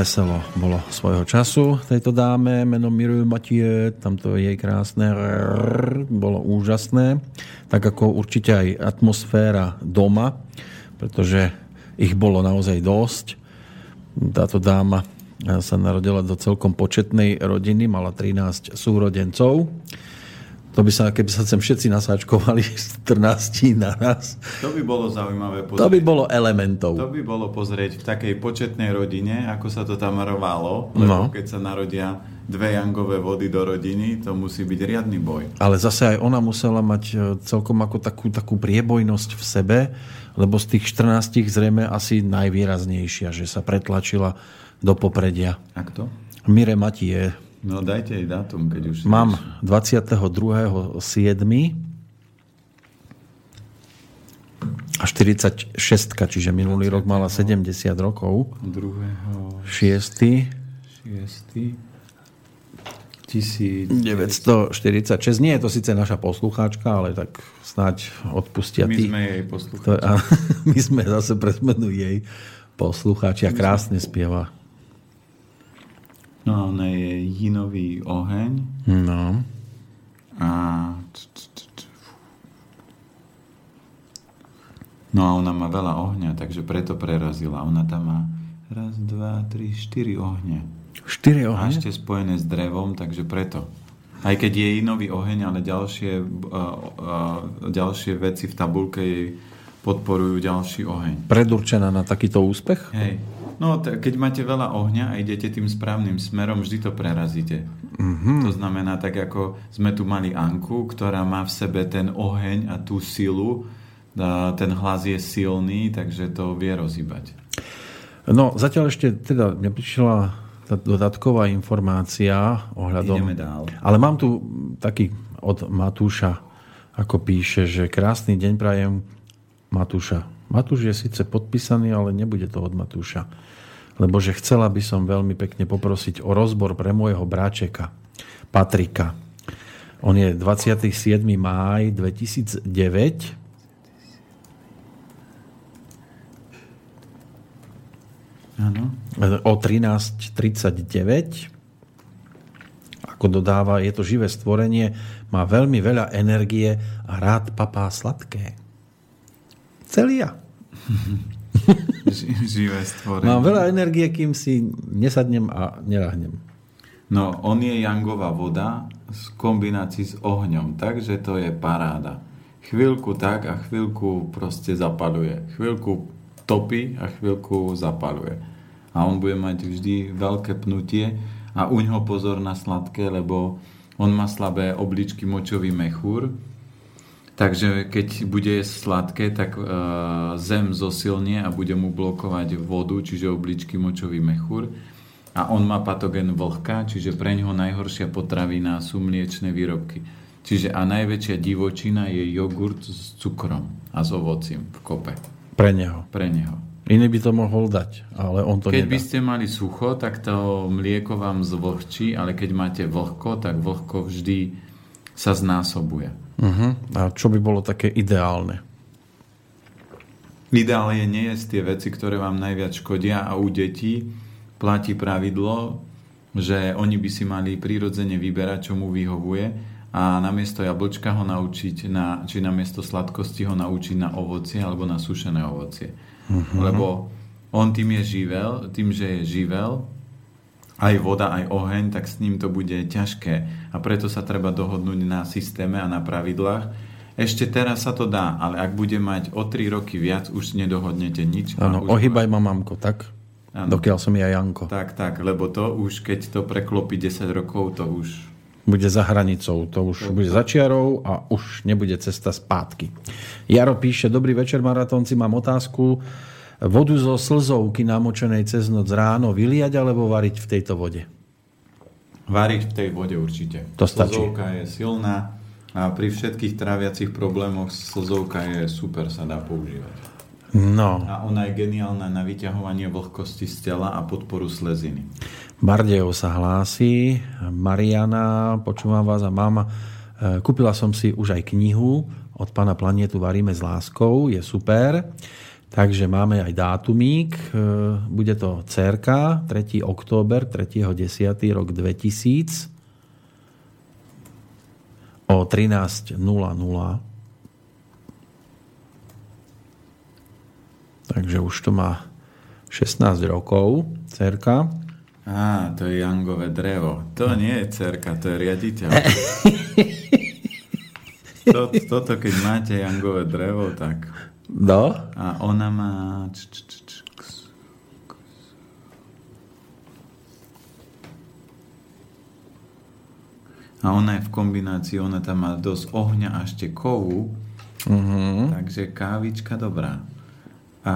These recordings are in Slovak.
Veselo bolo svojho času. Tejto dáme, meno Miru Matie, tamto jej krásne rrr, bolo úžasné, tak ako určite aj atmosféra doma, pretože ich bolo naozaj dosť. Táto dáma sa narodila do celkom početnej rodiny, mala 13 súrodencov to by sa, keby sa sem všetci nasáčkovali 14 naraz. To by bolo zaujímavé pozrieť. To by bolo elementov. To by bolo pozrieť v takej početnej rodine, ako sa to tam rovalo, lebo no. keď sa narodia dve jangové vody do rodiny, to musí byť riadny boj. Ale zase aj ona musela mať e, celkom ako takú, takú priebojnosť v sebe, lebo z tých 14 zrejme asi najvýraznejšia, že sa pretlačila do popredia. A kto? Mire Matie, No dajte aj dátum, keď už... Mám 22.7. A 46, čiže minulý rok mala 70 rokov. 2. 6. 6. 1946. Nie je to síce naša poslucháčka, ale tak snáď odpustia My tí. sme jej poslucháči. My sme zase pre jej poslucháči a krásne spieva. No, ona je jinový oheň. No. A... No a ona má veľa ohňa, takže preto prerazila. Ona tam má raz, dva, tri, štyri ohne. Štyri ohne? A ešte spojené s drevom, takže preto. Aj keď je inový oheň, ale ďalšie, uh, uh, ďalšie veci v tabulke jej podporujú ďalší oheň. Predurčená na takýto úspech? Hej. No, t- keď máte veľa ohňa a idete tým správnym smerom, vždy to prerazíte. Mm-hmm. To znamená, tak ako sme tu mali Anku, ktorá má v sebe ten oheň a tú silu, a ten hlas je silný, takže to vie rozhýbať. No, zatiaľ ešte teda neprišla tá dodatková informácia ohľadom... Ideme dál. Ale mám tu taký od Matúša, ako píše, že krásny deň prajem Matúša. Matúš je síce podpísaný, ale nebude to od Matúša lebo že chcela by som veľmi pekne poprosiť o rozbor pre môjho bráčeka, Patrika. On je 27. máj 2009. Áno. O 13.39. Ako dodáva, je to živé stvorenie, má veľmi veľa energie a rád papá sladké. Celia. Živé stvorenie. Mám veľa energie, kým si nesadnem a nerahnem. No, on je jangová voda v kombinácii s ohňom, takže to je paráda. Chvíľku tak a chvíľku proste zapaluje. Chvíľku topí a chvíľku zapaluje. A on bude mať vždy veľké pnutie a uň ho pozor na sladké, lebo on má slabé obličky močový mechúr, Takže keď bude sladké, tak e, zem zosilnie a bude mu blokovať vodu, čiže obličky močový mechúr. A on má patogen vlhka, čiže pre ňoho najhoršia potravina sú mliečne výrobky. Čiže a najväčšia divočina je jogurt s cukrom a s ovocím v kope. Pre neho. Pre neho. Iný by to mohol dať, ale on to Keď nedá. by ste mali sucho, tak to mlieko vám zvlhčí, ale keď máte vlhko, tak vlhko vždy sa znásobuje. Uh-huh. A čo by bolo také ideálne? Ideálne je nejesť tie veci, ktoré vám najviac škodia a u detí platí pravidlo, že oni by si mali prirodzene vyberať, čo mu vyhovuje a namiesto jablčka ho naučiť na, či namiesto sladkosti ho naučiť na ovocie alebo na sušené ovocie. Uh-huh. Lebo on tým je živel, tým, že je živel, aj voda, aj oheň, tak s ním to bude ťažké. A preto sa treba dohodnúť na systéme a na pravidlách. Ešte teraz sa to dá, ale ak bude mať o 3 roky viac, už nedohodnete nič. Áno, ohýbaj ma mamko, tak? Ano. Dokiaľ som ja Janko. Tak, tak, lebo to už, keď to preklopí 10 rokov, to už... Bude za hranicou, to už to bude za čiarou a už nebude cesta spátky. Jaro píše, dobrý večer maratónci, mám otázku vodu zo slzovky namočenej cez noc ráno vyliať alebo variť v tejto vode? Variť v tej vode určite. To stačí. Slzovka je silná a pri všetkých tráviacich problémoch slzovka je super, sa dá používať. No. A ona je geniálna na vyťahovanie vlhkosti z tela a podporu sleziny. Bardejov sa hlási. Mariana, počúvam vás a mama. E, kúpila som si už aj knihu od pána Planietu Varíme s láskou. Je super. Takže máme aj dátumík. E, bude to CRK, 3. október, 3.10. rok 2000 o 13.00. Takže už to má 16 rokov, cerka. Á, to je Jangové drevo. To nie je cerka, to je riaditeľ. to, toto, keď máte Jangové drevo, tak... No? A ona má... A ona je v kombinácii, ona tam má dosť ohňa a ešte kovu, uh-huh. takže kávička dobrá. A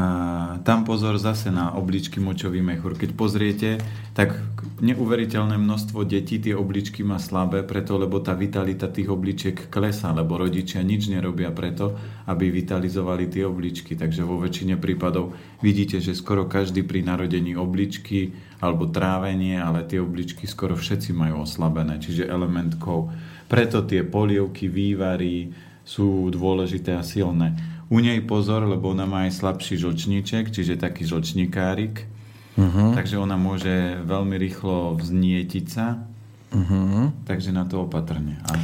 tam pozor zase na obličky močový mechúr. Keď pozriete, tak neuveriteľné množstvo detí tie obličky má slabé, preto lebo tá vitalita tých obličiek klesá, lebo rodičia nič nerobia preto, aby vitalizovali tie obličky. Takže vo väčšine prípadov vidíte, že skoro každý pri narodení obličky alebo trávenie, ale tie obličky skoro všetci majú oslabené, čiže element kov. Preto tie polievky, vývary sú dôležité a silné. U nej pozor, lebo ona má aj slabší žlčníček, čiže taký žlčníkárik. Uh-huh. Takže ona môže veľmi rýchlo vznietiť sa. Uh-huh. Takže na to opatrne. A...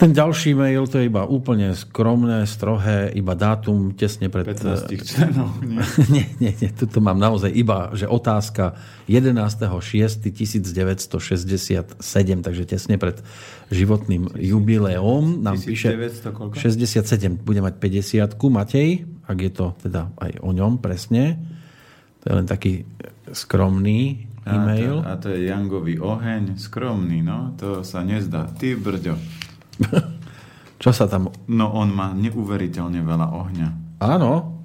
Ten ďalší mail, to je iba úplne skromné, strohé, iba dátum tesne pred... 15 členov, nie? nie, nie, nie, tuto mám naozaj iba, že otázka 11.6.1967, takže tesne pred životným jubileom nám 1900 píše... Koľko? 67, bude mať 50 Matej, ak je to teda aj o ňom presne. To je len taký skromný e-mail. A to, a to je Jangový oheň, skromný, no, to sa nezdá. Ty brďo. Čo sa tam... No on má neuveriteľne veľa ohňa. Áno.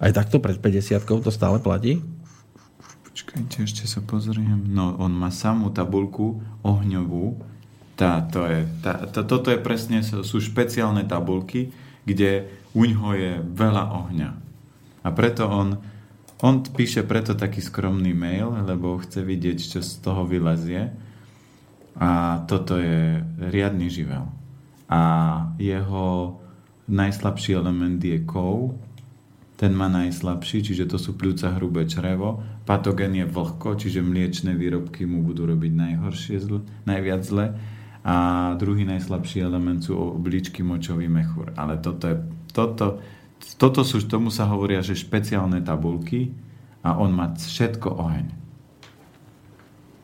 Aj takto pred 50 to stále platí? Počkajte, ešte sa pozriem. No, on má samú tabulku ohňovú. Tá, to je, tá, tá, toto je presne, sú špeciálne tabulky, kde uňho je veľa ohňa. A preto on, on píše preto taký skromný mail, lebo chce vidieť, čo z toho vylezie. A toto je riadny živel a jeho najslabší element je kov, ten má najslabší, čiže to sú pľúca hrubé črevo. Patogen je vlhko, čiže mliečne výrobky mu budú robiť najhoršie, zl, najviac zle. A druhý najslabší element sú obličky močový mechúr. Ale toto, je, toto, toto sú, tomu sa hovoria, že špeciálne tabulky a on má všetko oheň.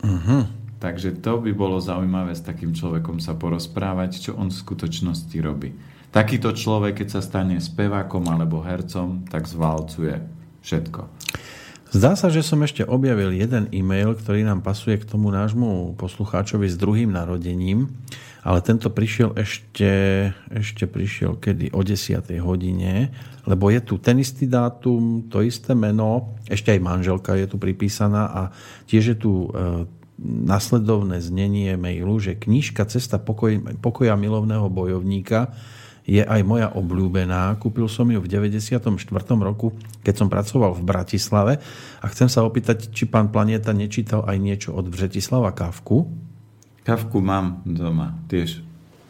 Uh-huh. Takže to by bolo zaujímavé s takým človekom sa porozprávať, čo on v skutočnosti robí. Takýto človek, keď sa stane spevákom alebo hercom, tak zvalcuje všetko. Zdá sa, že som ešte objavil jeden e-mail, ktorý nám pasuje k tomu nášmu poslucháčovi s druhým narodením, ale tento prišiel ešte, ešte prišiel kedy? O 10. hodine, lebo je tu ten istý dátum, to isté meno, ešte aj manželka je tu pripísaná a tiež je tu e, nasledovné znenie mailu, že knižka Cesta pokoj, pokoja milovného bojovníka je aj moja obľúbená. Kúpil som ju v 94. roku, keď som pracoval v Bratislave a chcem sa opýtať, či pán Planeta nečítal aj niečo od Vretislava Kavku. Kavku mám doma tiež.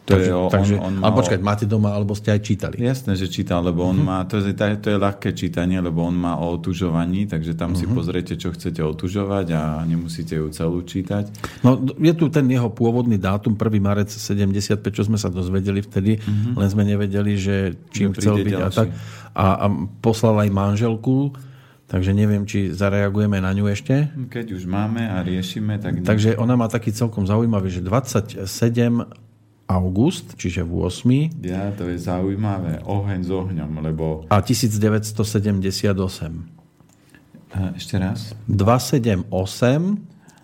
To takže, je o, takže, on, on ale počkať, máte doma, alebo ste aj čítali? Jasné, že čítal, lebo on uh-huh. má, to je, to je ľahké čítanie, lebo on má o otužovaní, takže tam uh-huh. si mhm. pozriete, čo chcete otužovať a nemusíte ju celú čítať. No, je tu ten jeho pôvodný dátum, 1. marec 75, čo sme sa dozvedeli vtedy, uh-huh. len sme nevedeli, že čím chcel byť ďalší. a tak. A, a poslal aj manželku, Takže neviem, či zareagujeme na ňu ešte. Keď už máme a riešime, tak... Takže ona má taký celkom zaujímavý, že 27 august, čiže v 8. Ja, to je zaujímavé. Oheň s ohňom, lebo... A 1978. A ešte raz? 278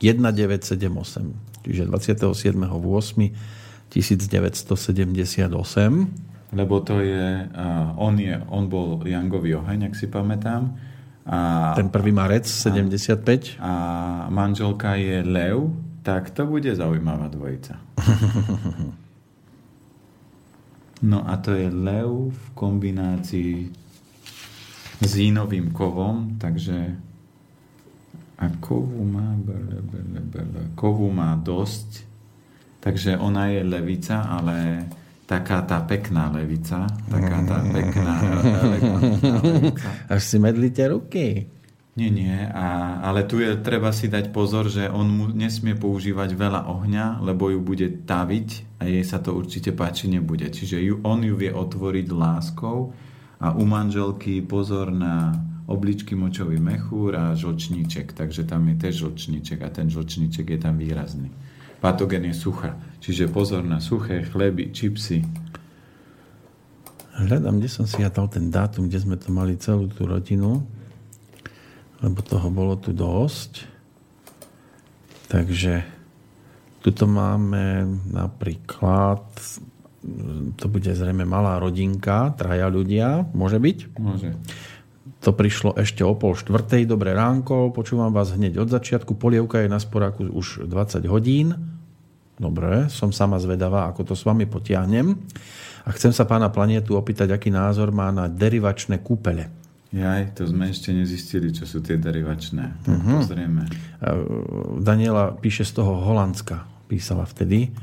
1978. Čiže 27. v 8. 1978. Lebo to je, uh, on, je, on bol Jangový oheň, ak si pamätám. A, Ten 1. marec 75. A, a manželka je Lev, tak to bude zaujímavá dvojica. No a to je lev v kombinácii s inovým kovom, takže a kovu má, bele, bele, bele, kovu má dosť, takže ona je levica, ale taká tá pekná levica, taká tá pekná Až si medlíte ruky. Nie, nie, a, ale tu je treba si dať pozor, že on mu nesmie používať veľa ohňa, lebo ju bude taviť a jej sa to určite páči nebude. Čiže ju, on ju vie otvoriť láskou a u manželky pozor na obličky močový mechúr a žlčníček, takže tam je tiež žlčníček a ten žlčníček je tam výrazný. Patogen je sucha, čiže pozor na suché chleby, čipsy. Hľadám, kde som si ja dal ten dátum, kde sme to mali celú tú rodinu lebo toho bolo tu dosť. Takže tuto máme napríklad, to bude zrejme malá rodinka, traja ľudia, môže byť? Môže. To prišlo ešte o pol štvrtej, dobré ránko, počúvam vás hneď od začiatku, polievka je na sporáku už 20 hodín. Dobre, som sama zvedavá, ako to s vami potiahnem. A chcem sa pána Planetu opýtať, aký názor má na derivačné kúpele. Jaj, to sme ešte nezistili, čo sú tie derivačné. Uh-huh. Pozrieme. Daniela píše z toho Holandska. Písala vtedy.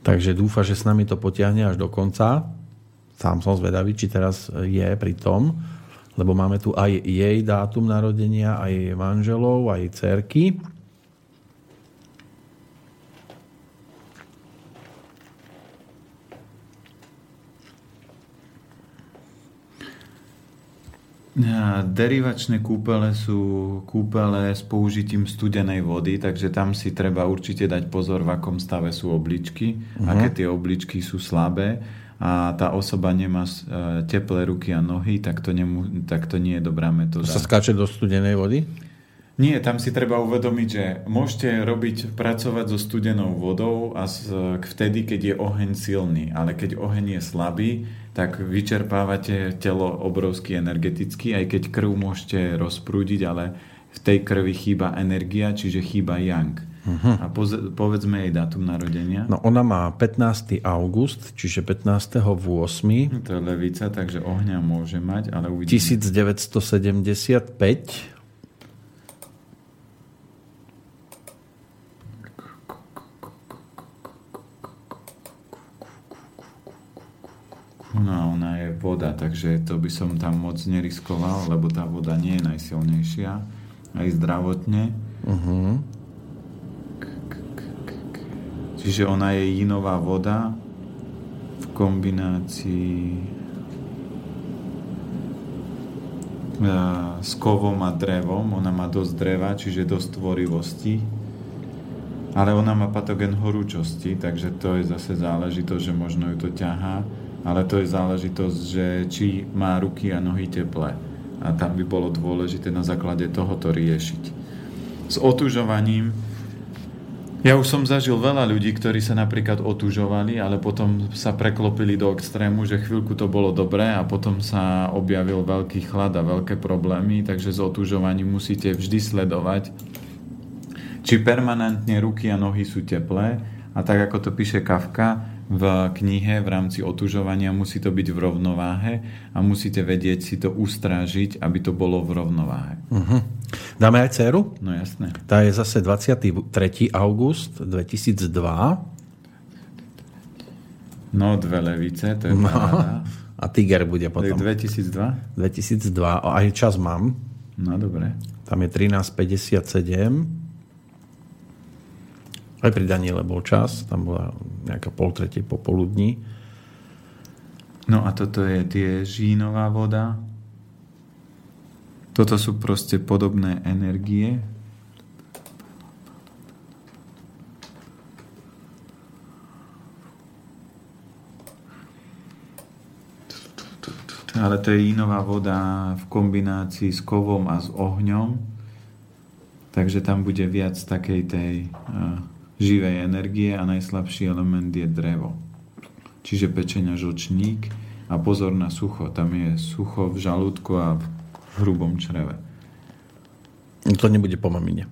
Takže dúfa, že s nami to potiahne až do konca. Sám som zvedavý, či teraz je pri tom. Lebo máme tu aj jej dátum narodenia, aj manželov, aj cerky. Derivačné kúpele sú kúpele s použitím studenej vody, takže tam si treba určite dať pozor, v akom stave sú obličky, uh-huh. aké tie obličky sú slabé a tá osoba nemá e, teplé ruky a nohy, tak to, nemu, tak to nie je dobrá metóda. To sa skáče do studenej vody? Nie, tam si treba uvedomiť, že môžete robiť, pracovať so studenou vodou a vtedy, keď je oheň silný, ale keď oheň je slabý, tak vyčerpávate telo obrovsky energeticky, aj keď krv môžete rozprúdiť, ale v tej krvi chýba energia, čiže chýba yang. Uh-huh. A povedzme jej dátum narodenia. No ona má 15. august, čiže 15. v 8. To je levica, takže ohňa môže mať, ale uvidíme. 1975 No ona je voda, takže to by som tam moc neriskoval, lebo tá voda nie je najsilnejšia, aj zdravotne. Uh-huh. Čiže ona je jinová voda v kombinácii s kovom a drevom. Ona má dosť dreva, čiže dosť tvorivosti. Ale ona má patogen horúčosti, takže to je zase záležitosť, že možno ju to ťahá ale to je záležitosť, že či má ruky a nohy teplé. A tam by bolo dôležité na základe tohoto riešiť. S otužovaním ja už som zažil veľa ľudí, ktorí sa napríklad otužovali, ale potom sa preklopili do extrému, že chvíľku to bolo dobré a potom sa objavil veľký chlad a veľké problémy, takže s otužovaním musíte vždy sledovať, či permanentne ruky a nohy sú teplé a tak ako to píše Kafka, v knihe v rámci otužovania musí to byť v rovnováhe a musíte vedieť si to ustrážiť, aby to bolo v rovnováhe. Uh-huh. Dáme aj dceru? No jasné. Tá je zase 23. august 2002. No, dve levice, to je no. A Tiger bude potom. 2002? 2002. O, aj čas mám. No, dobre. Tam je 13.57. Aj pri Daniele bol čas, tam bola nejaká pol popoludní. No a toto je tie žínová voda. Toto sú proste podobné energie. Ale to je inová voda v kombinácii s kovom a s ohňom. Takže tam bude viac takej tej uh, živej energie a najslabší element je drevo. Čiže pečenia žlčník a pozor na sucho. Tam je sucho v žalúdku a v hrubom čreve. To nebude po mamine.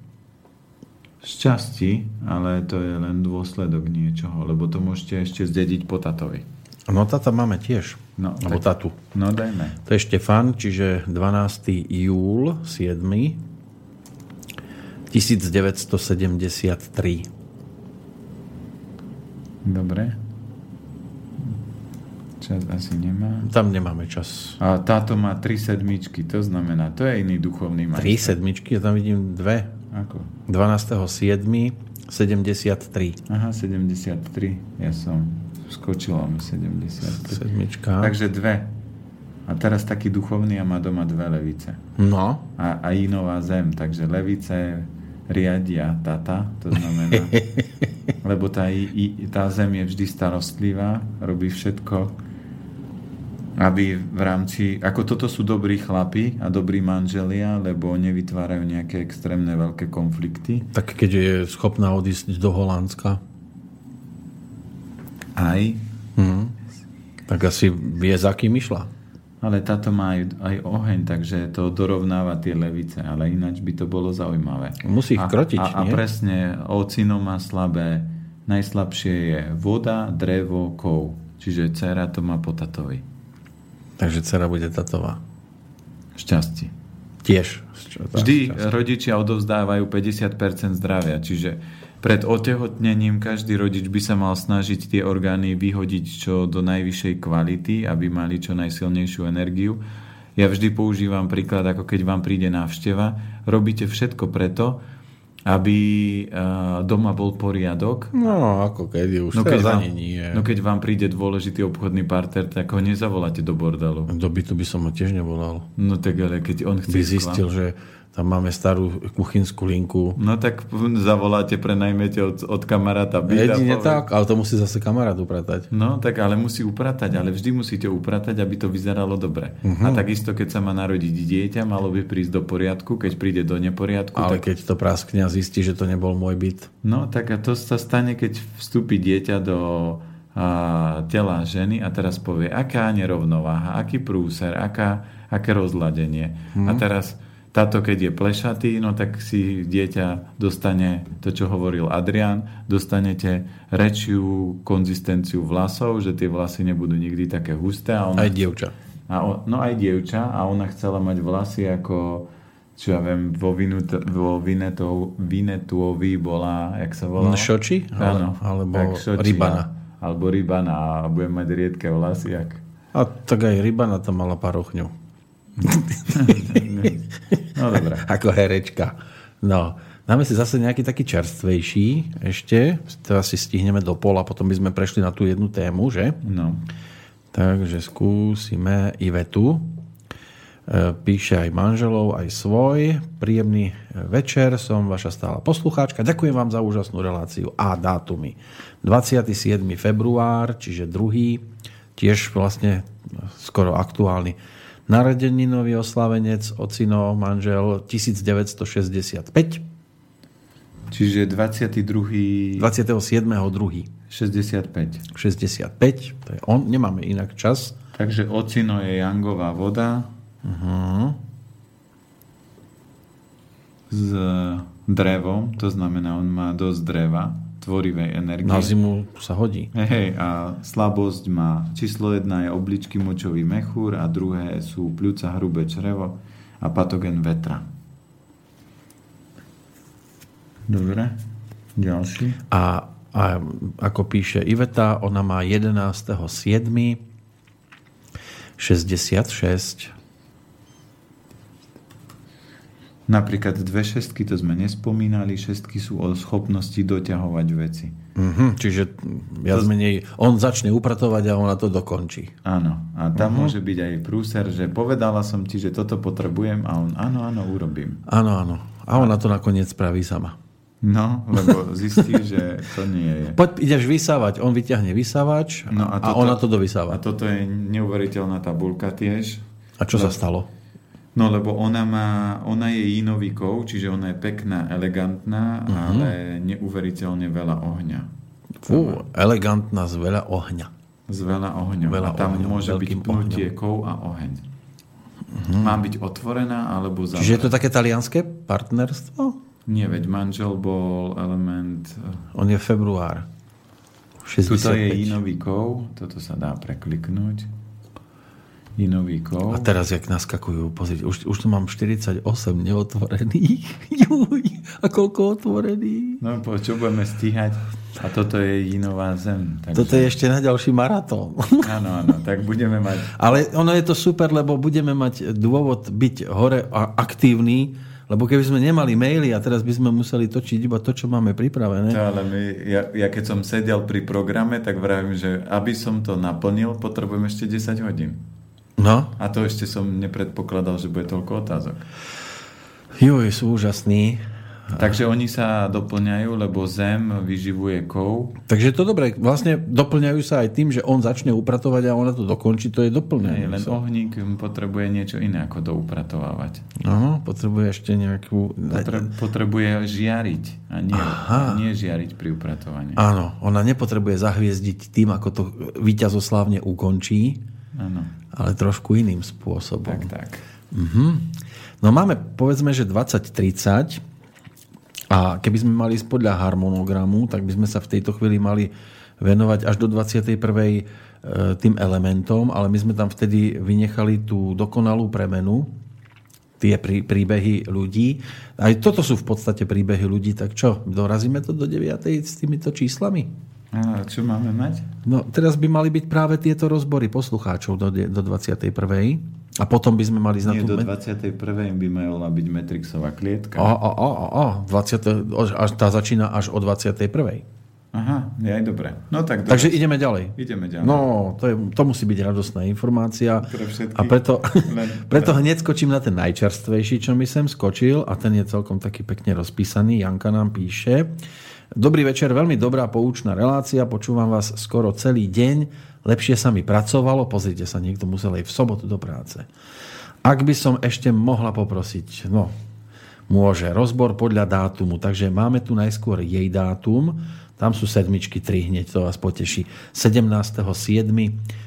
Z časti, ale to je len dôsledok niečoho, lebo to môžete ešte zdediť po tatovi. No tata máme tiež. No, Alebo tak, tatu. No dajme. To je Štefan, čiže 12. júl 7. 1973. Dobre. Čas asi nemá. Tam nemáme čas. A táto má tri sedmičky, to znamená, to je iný duchovný majster. Tri sedmičky, ja tam vidím dve. Ako? 12.7. 73. Aha, 73. Ja som skočila mi 73. Sedmička. Takže dve. A teraz taký duchovný a má doma dve levice. No. A, a inová zem, takže levice riadia tata, to znamená, lebo tá, tá zem je vždy starostlivá, robí všetko, aby v rámci, ako toto sú dobrí chlapi a dobrí manželia, lebo nevytvárajú nejaké extrémne veľké konflikty. Tak keď je schopná odísť do Holandska, Aj, hm. tak asi vie, za kým išla. ale táto má aj, aj oheň, takže to dorovnáva tie levice, ale ináč by to bolo zaujímavé. Musí ich a, krotiť, a, a nie? presne, ocino má slabé, najslabšie je voda, drevo, kov. Čiže dcera to má po tatovi. Takže dcera bude tatová. Šťastie. Tiež. Vždy rodičia odovzdávajú 50% zdravia, čiže pred otehotnením každý rodič by sa mal snažiť tie orgány vyhodiť čo do najvyššej kvality, aby mali čo najsilnejšiu energiu. Ja vždy používam príklad, ako keď vám príde návšteva. Robíte všetko preto, aby eh, doma bol poriadok. No, ako keď už. No keď, vám, nie. no keď vám príde dôležitý obchodný partner, tak ho nezavoláte do bordelu. Do bytu by som ho tiež nevolal. No tak ale keď on chce By zistil, že tam máme starú kuchynskú linku. No tak zavoláte, prenajmete od, od kamaráta byt Jedine tak, ale to musí zase kamarát upratať. No tak ale musí upratať, ale vždy musíte upratať, aby to vyzeralo dobre. Mhm. A takisto, keď sa má narodiť dieťa, malo by prísť do poriadku, keď príde do neporiadku, Ale tak... keď to praskne a zistí, že to nebol môj byt. No tak a to sa stane, keď vstúpi dieťa do a, tela ženy a teraz povie, aká nerovnováha, aký prúser, aká, aké rozladenie. A Mhm. teraz táto, keď je plešatý, no tak si dieťa dostane to, čo hovoril Adrian, dostanete rečiu konzistenciu vlasov, že tie vlasy nebudú nikdy také husté. A ona Aj dievča. a on, no aj dievča a ona chcela mať vlasy ako čo ja viem, vo, Vinut, vo Vinetu, Vinetuovi bola, jak sa volá? Šoči? Áno. Alebo tak Šoči rybana. Alebo rybana a budem mať riedke vlasy. Jak... A tak aj rybana tam mala pár ochňov. No dobré. Ako herečka. No, dáme si zase nejaký taký čerstvejší ešte. To asi stihneme do pola, potom by sme prešli na tú jednu tému, že? No. Takže skúsime Ivetu. E, Píše aj manželov, aj svoj. Príjemný večer, som vaša stála poslucháčka. Ďakujem vám za úžasnú reláciu a dátumy. 27. február, čiže druhý, tiež vlastne skoro aktuálny. Narodeninový oslavenec, ocino, manžel 1965, Čiže 22. 27.2. 65. 65, to je on, nemáme inak čas. Takže ocino je jangová voda Uh-huh. s drevom, to znamená, on má dosť dreva, tvorivej energie. Na zimu sa hodí. Hej, a slabosť má číslo jedna je obličky močový mechúr a druhé sú pľúca hrubé črevo a patogen vetra. Dobre, ďalší. A, a ako píše Iveta, ona má 11.7. 66. Napríklad dve šestky, to sme nespomínali, šestky sú o schopnosti doťahovať veci. Mhm, čiže viac menej on začne upratovať a ona to dokončí. Áno, a tam môže byť aj prúser, že povedala som ti, že toto potrebujem a on áno, áno, urobím. Áno, áno. A ona to nakoniec spraví sama. No, lebo zistí, že to nie je. Poď, ideš vysávať, on vyťahne vysávač No a, a a toto- ona to A dovysáva. toto je neuveriteľná tabulka tiež. A čo sa stalo? No lebo ona má, ona je inovikov, čiže ona je pekná, elegantná, Mhm. ale neuveriteľne veľa ohňa. Fú, elegantná z veľa ohňa. Z veľa ohňov. Veľa a tam ohňov, môže byť pnutie kov a oheň. Má byť otvorená alebo zavretá. Čiže je to také talianské partnerstvo? Nie, veď manžel bol element... On je február. Tuto 65. je inovikov, toto sa dá prekliknúť. Inovikov. A teraz, jak naskakujú, pozrieť, už, už tu mám 48 neotvorených. Juj, a koľko otvorených? No po čo budeme stíhať? A toto je Jinová zem. Takže... Toto je ešte na ďalší maratón. Áno, áno, tak budeme mať... Ale ono je to super, lebo budeme mať dôvod byť hore a aktívny, lebo keby sme nemali maily a teraz by sme museli točiť iba to, čo máme pripravené. To, ale my, ja, ja keď som sedel pri programe, tak vravím, že aby som to naplnil, potrebujem ešte 10 hodín. No. A to ešte som nepredpokladal, že bude toľko otázok. Juj, sú úžasní. Takže oni sa doplňajú, lebo zem vyživuje kov. Takže to dobre. Vlastne doplňajú sa aj tým, že on začne upratovať a ona to dokončí, to je doplňanie. len ohník potrebuje niečo iné ako doupratovávať. Aha, potrebuje ešte nejakú... Potre- potrebuje žiariť a nie, a nie žiariť pri upratovaní. Áno, ona nepotrebuje zahviezdiť tým, ako to víťazoslávne ukončí, Áno. Ale trošku iným spôsobom. Tak, tak. Mhm. No máme, povedzme, že 20-30 a keby sme mali ísť podľa harmonogramu, tak by sme sa v tejto chvíli mali venovať až do 21. E, tým elementom, ale my sme tam vtedy vynechali tú dokonalú premenu, tie prí, príbehy ľudí. Aj toto sú v podstate príbehy ľudí, tak čo, dorazíme to do 9. s týmito číslami? A čo máme mať? No, teraz by mali byť práve tieto rozbory poslucháčov do, do 21. A potom by sme mali znať... Nie, do 21. by mala byť Matrixová klietka. A, a, a, a, 20, až, tá začína až o 21. Aha, aj dobre. No, tak Takže ideme ďalej. Ideme ďalej. No, to, je, to musí byť radostná informácia. Pre všetkých. A preto, preto hneď skočím na ten najčerstvejší, čo mi sem skočil a ten je celkom taký pekne rozpísaný. Janka nám píše. Dobrý večer, veľmi dobrá poučná relácia, počúvam vás skoro celý deň lepšie sa mi pracovalo, pozrite sa, niekto musel aj v sobotu do práce. Ak by som ešte mohla poprosiť, no, môže, rozbor podľa dátumu, takže máme tu najskôr jej dátum, tam sú sedmičky, tri hneď, to vás poteší. 17.7.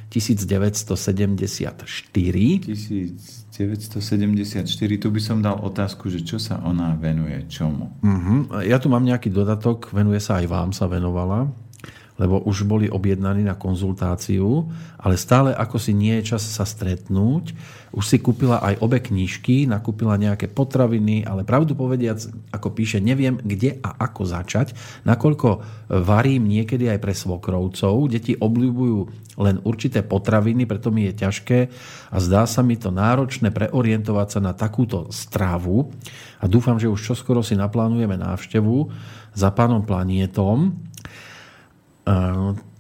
1974. 1974, tu by som dal otázku, že čo sa ona venuje, čomu? Uh-huh. Ja tu mám nejaký dodatok, venuje sa aj vám, sa venovala lebo už boli objednaní na konzultáciu, ale stále ako si nie je čas sa stretnúť. Už si kúpila aj obe knížky, nakúpila nejaké potraviny, ale pravdu povediac, ako píše, neviem kde a ako začať, nakoľko varím niekedy aj pre svokrovcov. Deti obľúbujú len určité potraviny, preto mi je ťažké a zdá sa mi to náročné preorientovať sa na takúto strávu a dúfam, že už čoskoro si naplánujeme návštevu za pánom Planietom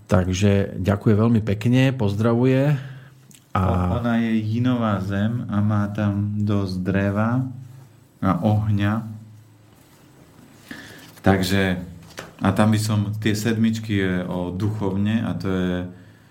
takže ďakuje veľmi pekne, pozdravuje. A... Ona je jinová zem a má tam dosť dreva a ohňa. Takže a tam by som, tie sedmičky je o duchovne a to je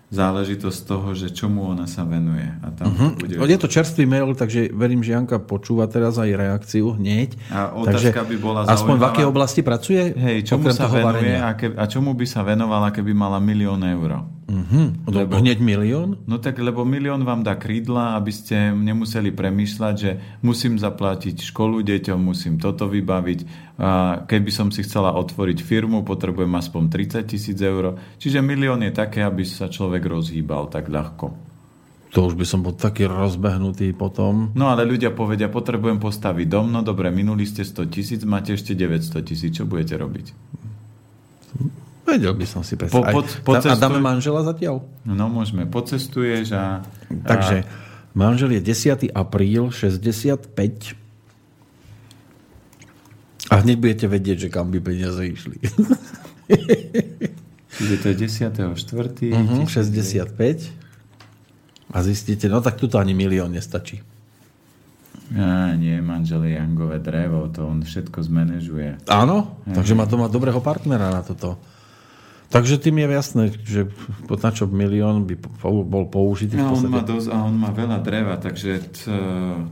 záležitosť toho, že čomu ona sa venuje. A tam uh-huh. bude... Je to čerstvý mail, takže verím, že Janka počúva teraz aj reakciu hneď. A otázka takže by bola zaujímavá. Aspoň v akej oblasti pracuje? Hej, čomu sa venuje a, ke, a čomu by sa venovala, keby mala milión eur? Uh-huh. Lebo, hneď milión? No tak, lebo milión vám dá krídla, aby ste nemuseli premýšľať, že musím zaplatiť školu deťom, musím toto vybaviť. A keby som si chcela otvoriť firmu, potrebujem aspoň 30 tisíc eur. Čiže milión je také, aby sa človek rozhýbal tak ľahko. To už by som bol taký rozbehnutý potom. No ale ľudia povedia, potrebujem postaviť dom, no dobre, minuli ste 100 tisíc, máte ešte 900 tisíc, čo budete robiť? Vedel by som si predstaviť. Po, po, a dáme manžela zatiaľ? No môžeme. Pocestuješ a... Takže manžel je 10. apríl 65. A hneď budete vedieť, že kam by peniaze išli. Čiže to je 10. 4. Uh-huh, 65. A zistíte, no tak tuto ani milión nestačí. Á, nie, manžel je Jangové drevo, to on všetko zmanéžuje. Áno, takže má to má dobrého partnera na toto. Takže tým je jasné, že na čo milión by bol použitý. A on má, dosť, a on má veľa dreva, takže t,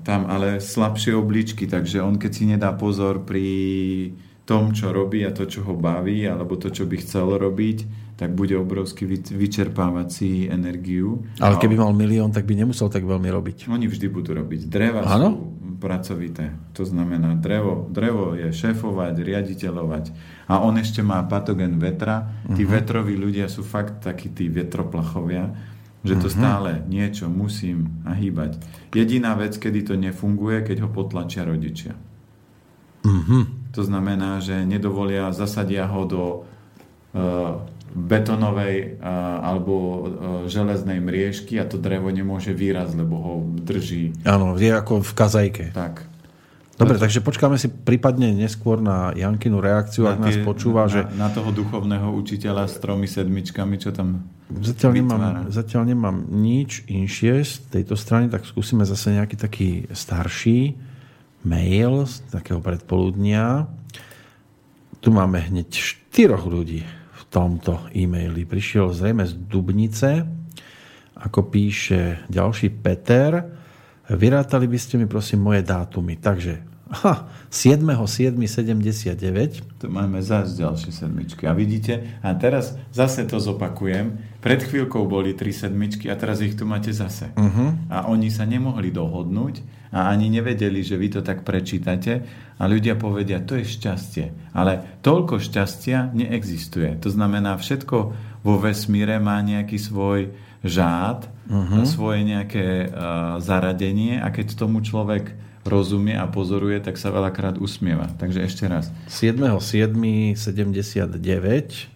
tam ale slabšie obličky, takže on keď si nedá pozor pri tom, čo robí a to, čo ho baví, alebo to, čo by chcel robiť, tak bude obrovsky vyčerpávať si energiu. Ale keby mal milión, tak by nemusel tak veľmi robiť. Oni vždy budú robiť. Dreva ano? sú pracovité. To znamená, drevo, drevo je šéfovať, riaditeľovať. A on ešte má patogen vetra. Tí uh-huh. vetroví ľudia sú fakt takí tí vetroplachovia, že to uh-huh. stále niečo musím nahýbať. Jediná vec, kedy to nefunguje, keď ho potlačia rodičia. Uh-huh. To znamená, že nedovolia, zasadia ho do betonovej alebo železnej mriežky a to drevo nemôže výraz, lebo ho drží. Áno, je ako v kazajke. Tak. Dobre, takže počkáme si prípadne neskôr na Jankinu reakciu, na ak tie, nás počúva. Na, že... na toho duchovného učiteľa s tromi sedmičkami, čo tam zatiaľ nemám, zatiaľ nemám nič inšie z tejto strany, tak skúsime zase nejaký taký starší mail z takého predpoludnia. Tu máme hneď štyroch ľudí tomto e-maili. Prišiel zrejme z Dubnice, ako píše ďalší Peter, Vyrátali by ste mi prosím moje dátumy. Takže 7.7.79. Tu máme zase ďalšie sedmičky. A vidíte, a teraz zase to zopakujem. Pred chvíľkou boli tri sedmičky a teraz ich tu máte zase. Uh-huh. A oni sa nemohli dohodnúť a ani nevedeli, že vy to tak prečítate a ľudia povedia, to je šťastie. Ale toľko šťastia neexistuje. To znamená, všetko vo vesmíre má nejaký svoj žád, uh-huh. svoje nejaké uh, zaradenie a keď tomu človek rozumie a pozoruje, tak sa veľakrát usmieva. Takže ešte raz. 7.7.79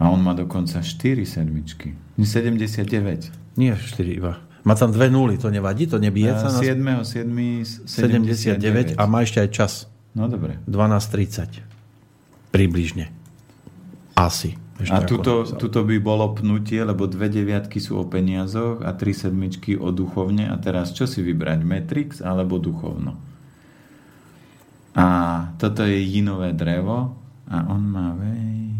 A on má dokonca 4 sedmičky. 79. Nie 4 iba. Má tam dve nuly, to nevadí? To nebije sa? 7. 7. 79. 79 a má ešte aj čas. No dobre. 12.30. Približne. Asi. Ešte a tuto, tuto by bolo pnutie, lebo dve deviatky sú o peniazoch a tri sedmičky o duchovne. A teraz čo si vybrať? Matrix alebo duchovno? A toto je jinové drevo a on má vej...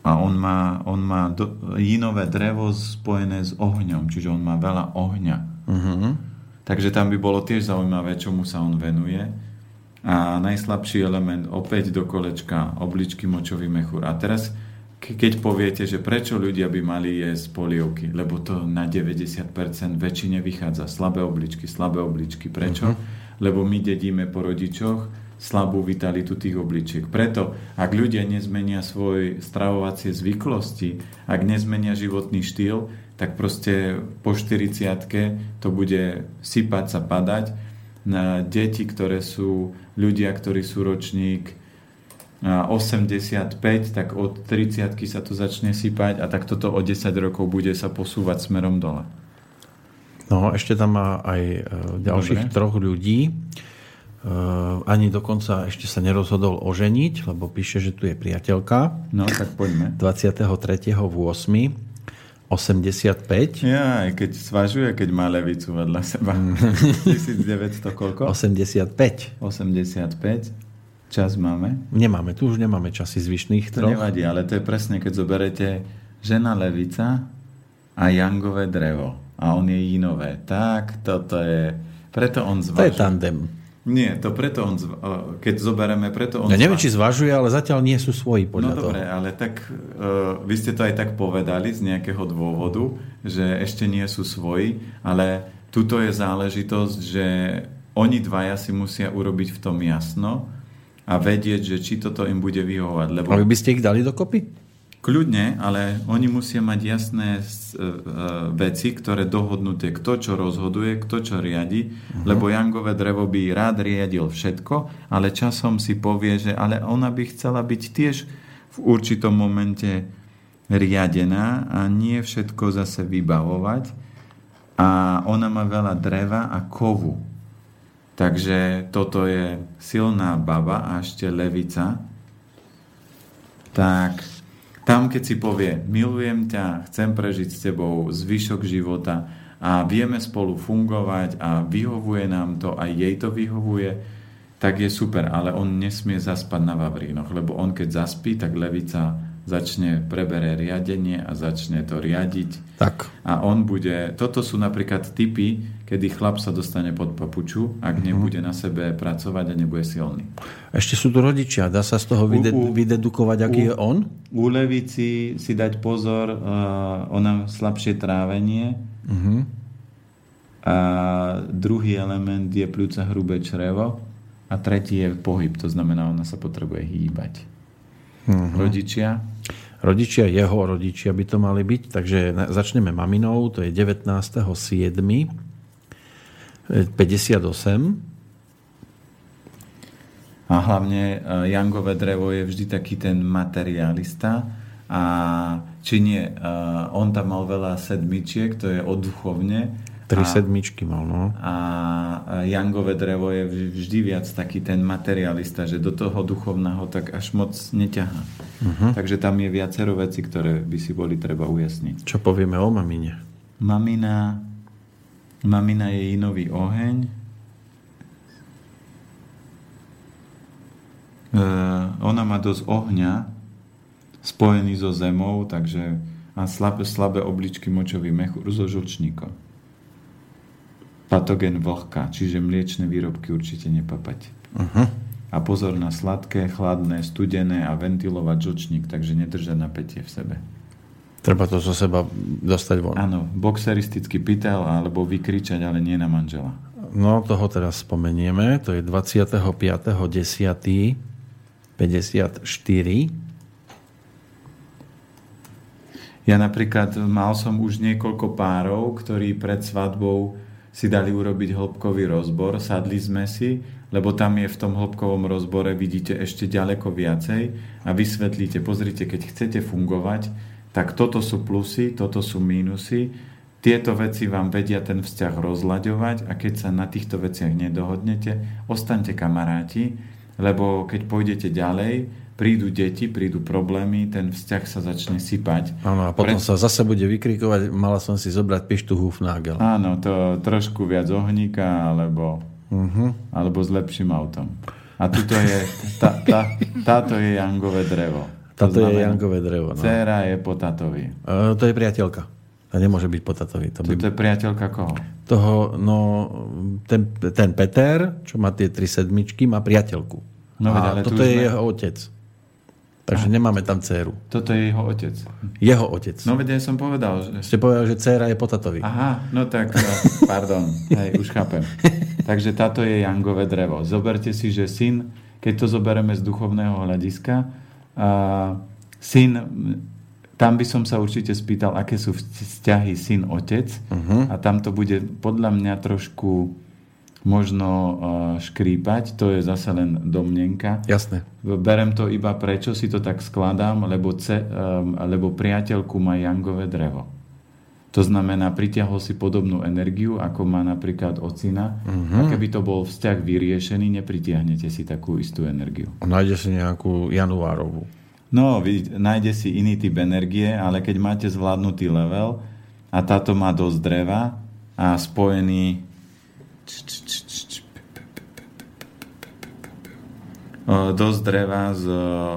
A on má, on má do, jinové drevo spojené s ohňom, čiže on má veľa ohňa. Uh-huh. Takže tam by bolo tiež zaujímavé, čomu sa on venuje a najslabší element opäť do kolečka obličky močový mechúr. A teraz, keď poviete, že prečo ľudia by mali jesť polievky, lebo to na 90% väčšine vychádza slabé obličky, slabé obličky. Prečo? Uh-huh. Lebo my dedíme po rodičoch slabú vitalitu tých obličiek. Preto, ak ľudia nezmenia svoj stravovacie zvyklosti, ak nezmenia životný štýl, tak proste po 40 to bude sypať sa padať na deti, ktoré sú ľudia, ktorí sú ročník 85, tak od 30 sa to začne sypať a tak toto o 10 rokov bude sa posúvať smerom dole. No, ešte tam má aj e, ďalších Dobre. troch ľudí. E, ani dokonca ešte sa nerozhodol oženiť, lebo píše, že tu je priateľka. No, tak poďme. 23.8. 85. Ja, aj keď zvažuje, keď má levicu vedľa seba. 1900 koľko? 85. 85. Čas máme? Nemáme, tu už nemáme časy zvyšných troch. To nevadí, ale to je presne, keď zoberete žena levica a jangové drevo. A on je jinové. Tak, toto je... Preto on zvažuje. To je tandem. Nie, to preto on, keď zoberieme, preto on... Ja neviem, či zvažuje, ale zatiaľ nie sú svoji podľa No dobre, ale tak uh, vy ste to aj tak povedali z nejakého dôvodu, že ešte nie sú svoji, ale tuto je záležitosť, že oni dvaja si musia urobiť v tom jasno a vedieť, že či toto im bude vyhovať. Lebo... A vy by ste ich dali dokopy? Kľudne, ale oni musia mať jasné e, e, veci, ktoré dohodnuté, kto čo rozhoduje, kto čo riadi, uh-huh. lebo Jangové drevo by rád riadil všetko, ale časom si povie, že ale ona by chcela byť tiež v určitom momente riadená a nie všetko zase vybavovať. A ona má veľa dreva a kovu. Takže toto je silná baba a ešte levica. Tak tam, keď si povie, milujem ťa, chcem prežiť s tebou zvyšok života a vieme spolu fungovať a vyhovuje nám to, aj jej to vyhovuje, tak je super, ale on nesmie zaspať na Vavrínoch, lebo on keď zaspí, tak levica začne prebere riadenie a začne to riadiť. Tak. A on bude... Toto sú napríklad typy, kedy chlap sa dostane pod papuču, ak uh-huh. nebude na sebe pracovať a nebude silný. Ešte sú tu rodičia. Dá sa z toho vyde- u, u, vydedukovať, aký u, je on? U levici si dať pozor, uh, ona slabšie trávenie. Uh-huh. A druhý element je pľúca hrubé črevo. A tretí je pohyb, to znamená, ona sa potrebuje hýbať. Uh-huh. Rodičia? Rodičia, jeho rodičia by to mali byť. Takže začneme maminou, to je 19.7. 58. A hlavne Jangové drevo je vždy taký ten materialista a či nie, on tam mal veľa sedmičiek, to je odduchovne. Tri a, sedmičky mal, no. A Jangové drevo je vždy viac taký ten materialista, že do toho duchovného tak až moc neťahá. Uh-huh. Takže tam je viacero veci, ktoré by si boli treba ujasniť. Čo povieme o mamine? Mamina, mamina je inový oheň, Uh, ona má dosť ohňa spojený so zemou, takže a slabé, slabé obličky močový mechúr so žlčníkom. Patogen vlhka, čiže mliečne výrobky určite nepapať. Uh-huh. A pozor na sladké, chladné, studené a ventilovať žlčník, takže nedržať napätie v sebe. Treba to zo seba dostať von. Áno, boxeristický pytel alebo vykričať, ale nie na manžela. No, toho teraz spomenieme. To je 25.10. 54. Ja napríklad mal som už niekoľko párov, ktorí pred svadbou si dali urobiť hĺbkový rozbor, sadli sme si, lebo tam je v tom hĺbkovom rozbore, vidíte ešte ďaleko viacej a vysvetlíte, pozrite, keď chcete fungovať, tak toto sú plusy, toto sú mínusy, tieto veci vám vedia ten vzťah rozlaďovať a keď sa na týchto veciach nedohodnete, ostaňte kamaráti, lebo keď pôjdete ďalej, prídu deti, prídu problémy, ten vzťah sa začne sypať. Áno, a potom Pre... sa zase bude vykrikovať, mala som si zobrať pištu Hufnagel. Áno, to trošku viac ohníka, alebo, uh-huh. alebo s lepším autom. A tuto je, tá, tá, táto je Jangové drevo. Táto to je Jangové drevo. No. Cera je po tatovi. Uh, to je priateľka. A nemôže byť po tatovi. To, by... to je priateľka koho? Toho, no, ten, ten Peter, čo má tie tri sedmičky, má priateľku. No, a ale toto je sme... jeho otec. Takže a. nemáme tam dceru. Toto je jeho otec. Jeho otec. No veď ja som povedal, že... Ste povedal, že dcera je potatovi. Aha, no tak, no, pardon. Hej, už chápem. Takže táto je Jangové drevo. Zoberte si, že syn, keď to zoberieme z duchovného hľadiska, syn, tam by som sa určite spýtal, aké sú vzťahy syn-otec uh-huh. a tam to bude podľa mňa trošku možno škrípať, to je zase len domnenka. Jasné. Berem to iba prečo si to tak skladám, lebo, ce, lebo priateľku má jangové drevo. To znamená, pritiahol si podobnú energiu, ako má napríklad ocina. Uh-huh. A keby to bol vzťah vyriešený, nepritiahnete si takú istú energiu. Nájde si nejakú januárovú. No, nájde si iný typ energie, ale keď máte zvládnutý level a táto má dosť dreva a spojený dosť dreva s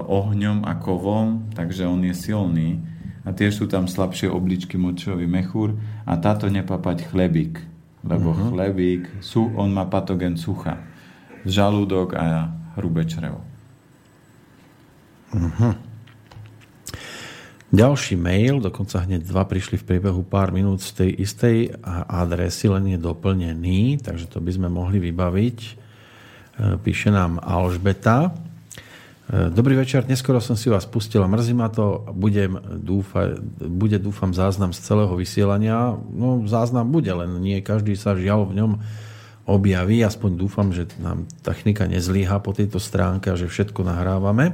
ohňom a kovom, takže on je silný. A tiež sú tam slabšie obličky močový mechúr a táto nepapať chlebík, lebo uh-huh. chlebík, sú, on má patogen sucha. Žalúdok a hrubé črevo. Uh-huh. Ďalší mail, dokonca hneď dva prišli v priebehu pár minút z tej istej adresy, len je doplnený, takže to by sme mohli vybaviť. E, píše nám Alžbeta. E, dobrý večer, neskoro som si vás pustil a mrzí ma to. Budem dúfa, bude, dúfam, záznam z celého vysielania. No, záznam bude, len nie každý sa žiaľ v ňom objaví. Aspoň dúfam, že nám technika nezlíha po tejto stránke a že všetko nahrávame.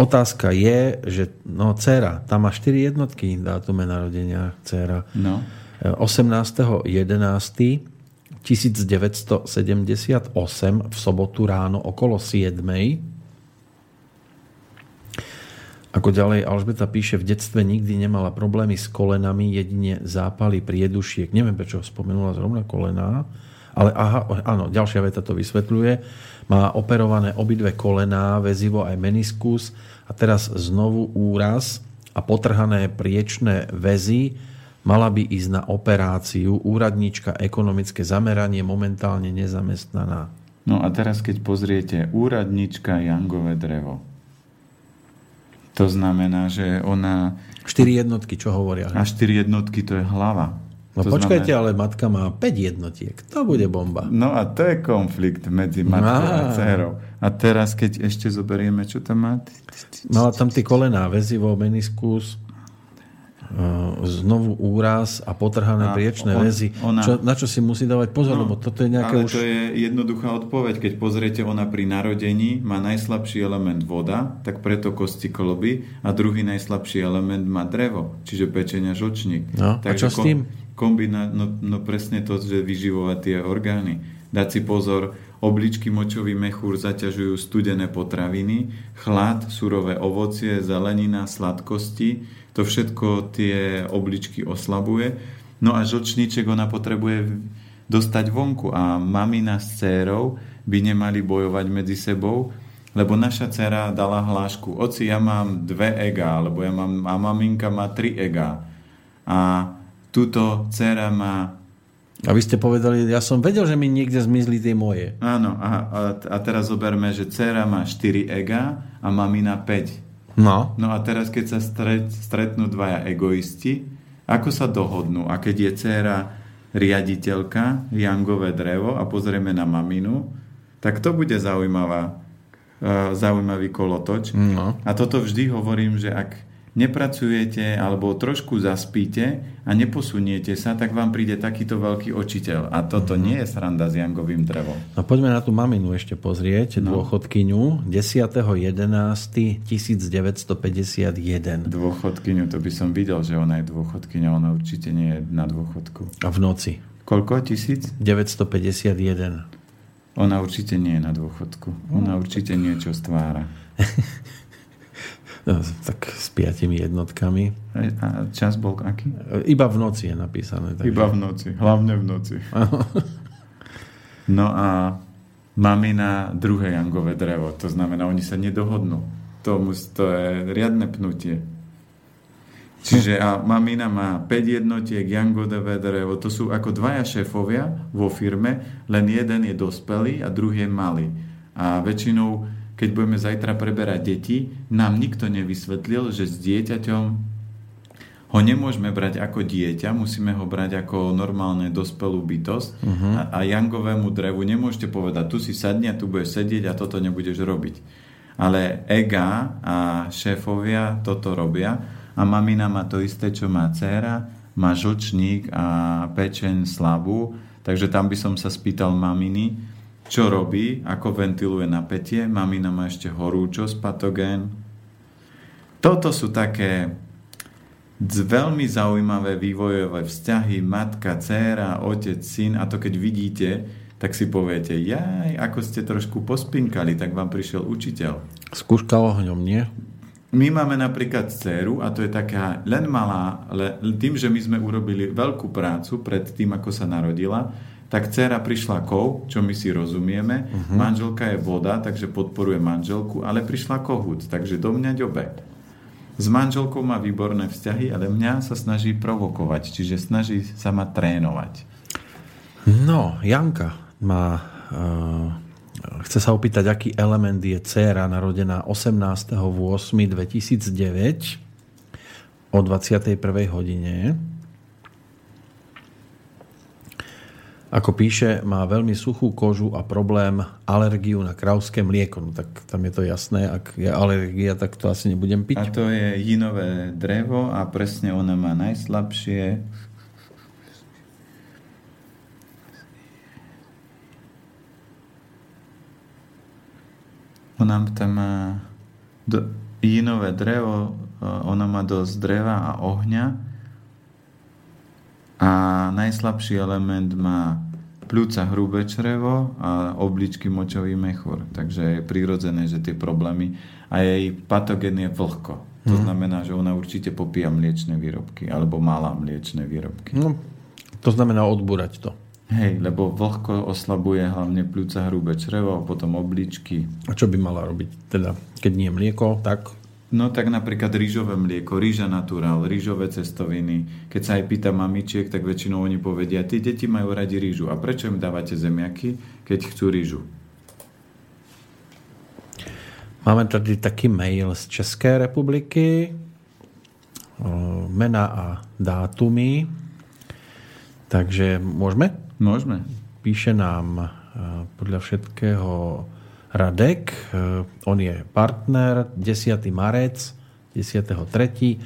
Otázka je, že no dcera, tam má 4 jednotky dátume narodenia dcera. No. 18.11.1978 v sobotu ráno okolo 7. Ako ďalej Alžbeta píše, v detstve nikdy nemala problémy s kolenami, jedine zápaly priedušiek. Neviem, prečo spomenula zrovna kolená, ale aha, áno, ďalšia veta to vysvetľuje. Má operované obidve kolená, väzivo aj meniskus, a teraz znovu úraz a potrhané priečné väzy mala by ísť na operáciu. Úradnička ekonomické zameranie momentálne nezamestnaná. No a teraz keď pozriete úradnička Jangové drevo. To znamená, že ona... Štyri jednotky, čo hovoria? A štyri jednotky to je hlava. No to počkajte, znamená... ale matka má 5 jednotiek. To bude bomba. No a to je konflikt medzi matkou a, dcerou. A teraz, keď ešte zoberieme, čo tam má? Mala tam tie kolená, väzivo, meniskus, znovu úraz a potrhané a priečné on, väzy. Ona, čo, na čo si musí dávať pozor, no, lebo toto je nejaké ale už... to je jednoduchá odpoveď. Keď pozriete, ona pri narodení má najslabší element voda, tak preto kosti kloby a druhý najslabší element má drevo, čiže pečenia žočník. No, Takže a čo s tým? Kombina, no, no presne to, že vyživovať tie orgány. Dať si pozor, Obličky močový mechúr zaťažujú studené potraviny, chlad, surové ovocie, zelenina, sladkosti. To všetko tie obličky oslabuje. No a žlčníček ona potrebuje dostať vonku a mamina s dcérou by nemali bojovať medzi sebou, lebo naša dcera dala hlášku, oci, ja mám dve ega, alebo ja mám, a maminka má tri ega. A túto dcera má a vy ste povedali, ja som vedel, že mi niekde zmizli tie moje. Áno, a, a, a teraz zoberme, že dcera má 4 ega a mamina 5. No. No a teraz, keď sa stret, stretnú dvaja egoisti, ako sa dohodnú? A keď je dcera riaditeľka, jangové drevo a pozrieme na maminu, tak to bude zaujímavá, uh, zaujímavý kolotoč. No. A toto vždy hovorím, že ak nepracujete alebo trošku zaspíte a neposuniete sa, tak vám príde takýto veľký očiteľ. A toto nie je sranda s Jangovým drevom. No poďme na tú maminu ešte pozrieť, no. dôchodkyňu 10.11.1951. Dôchodkyňu, to by som videl, že ona je dôchodkyňa, ona určite nie je na dôchodku. A v noci? Koľko? Tisíc? 951. Ona určite nie je na dôchodku. Ona určite niečo stvára. Tak s piatimi jednotkami. A čas bol aký? Iba v noci je napísané. Takže... Iba v noci, hlavne v noci. no a mamina druhé jangové drevo, to znamená, oni sa nedohodnú. To, mus, to je riadne pnutie. Čiže a mamina má 5 jednotiek, jangové drevo, to sú ako dvaja šéfovia vo firme, len jeden je dospelý a druhý je malý. A väčšinou keď budeme zajtra preberať deti, nám nikto nevysvetlil, že s dieťaťom ho nemôžeme brať ako dieťa, musíme ho brať ako normálne dospelú bytosť uh-huh. a, a jangovému drevu nemôžete povedať, tu si sadni a tu budeš sedieť a toto nebudeš robiť. Ale ega a šéfovia toto robia a mamina má to isté, čo má dcéra, má žlčník a pečeň slabú, takže tam by som sa spýtal maminy, čo robí, ako ventiluje napätie. Mamina má ešte horúčosť, patogén. Toto sú také veľmi zaujímavé vývojové vzťahy, matka, dcéra, otec, syn a to keď vidíte, tak si poviete, jaj, ako ste trošku pospinkali, tak vám prišiel učiteľ. Skúška ohňom, nie? My máme napríklad dceru a to je taká len malá, le, tým, že my sme urobili veľkú prácu pred tým, ako sa narodila, tak dcera prišla kov, čo my si rozumieme, uh-huh. manželka je voda, takže podporuje manželku, ale prišla kohút, takže do mňa ďobe. S manželkou má výborné vzťahy, ale mňa sa snaží provokovať, čiže snaží sa ma trénovať. No, Janka má... Uh, chce sa opýtať, aký element je dcera narodená 18.8.2009 o 21. hodine. Ako píše, má veľmi suchú kožu a problém alergiu na krauské mlieko. No tak tam je to jasné, ak je alergia, tak to asi nebudem piť. A to je jinové drevo a presne ona má najslabšie. Ona tam má do, jinové drevo, ona má dosť dreva a ohňa najslabší element má pľúca hrubé črevo a obličky močový mechúr. Takže je prirodzené, že tie problémy a jej patogen je vlhko. To hmm. znamená, že ona určite popíja mliečne výrobky alebo mala mliečne výrobky. No, to znamená odbúrať to. Hej, lebo vlhko oslabuje hlavne pľúca hrubé črevo a potom obličky. A čo by mala robiť? Teda, keď nie mlieko, tak No tak napríklad rýžové mlieko, rýža naturál, rýžové cestoviny. Keď sa aj pýta mamičiek, tak väčšinou oni povedia, tí deti majú radi rýžu. A prečo im dávate zemiaky, keď chcú rýžu? Máme tady taký mail z České republiky. Mena a dátumy. Takže môžeme? Môžeme. Píše nám podľa všetkého Radek. Eh, on je partner 10. marec 10.3.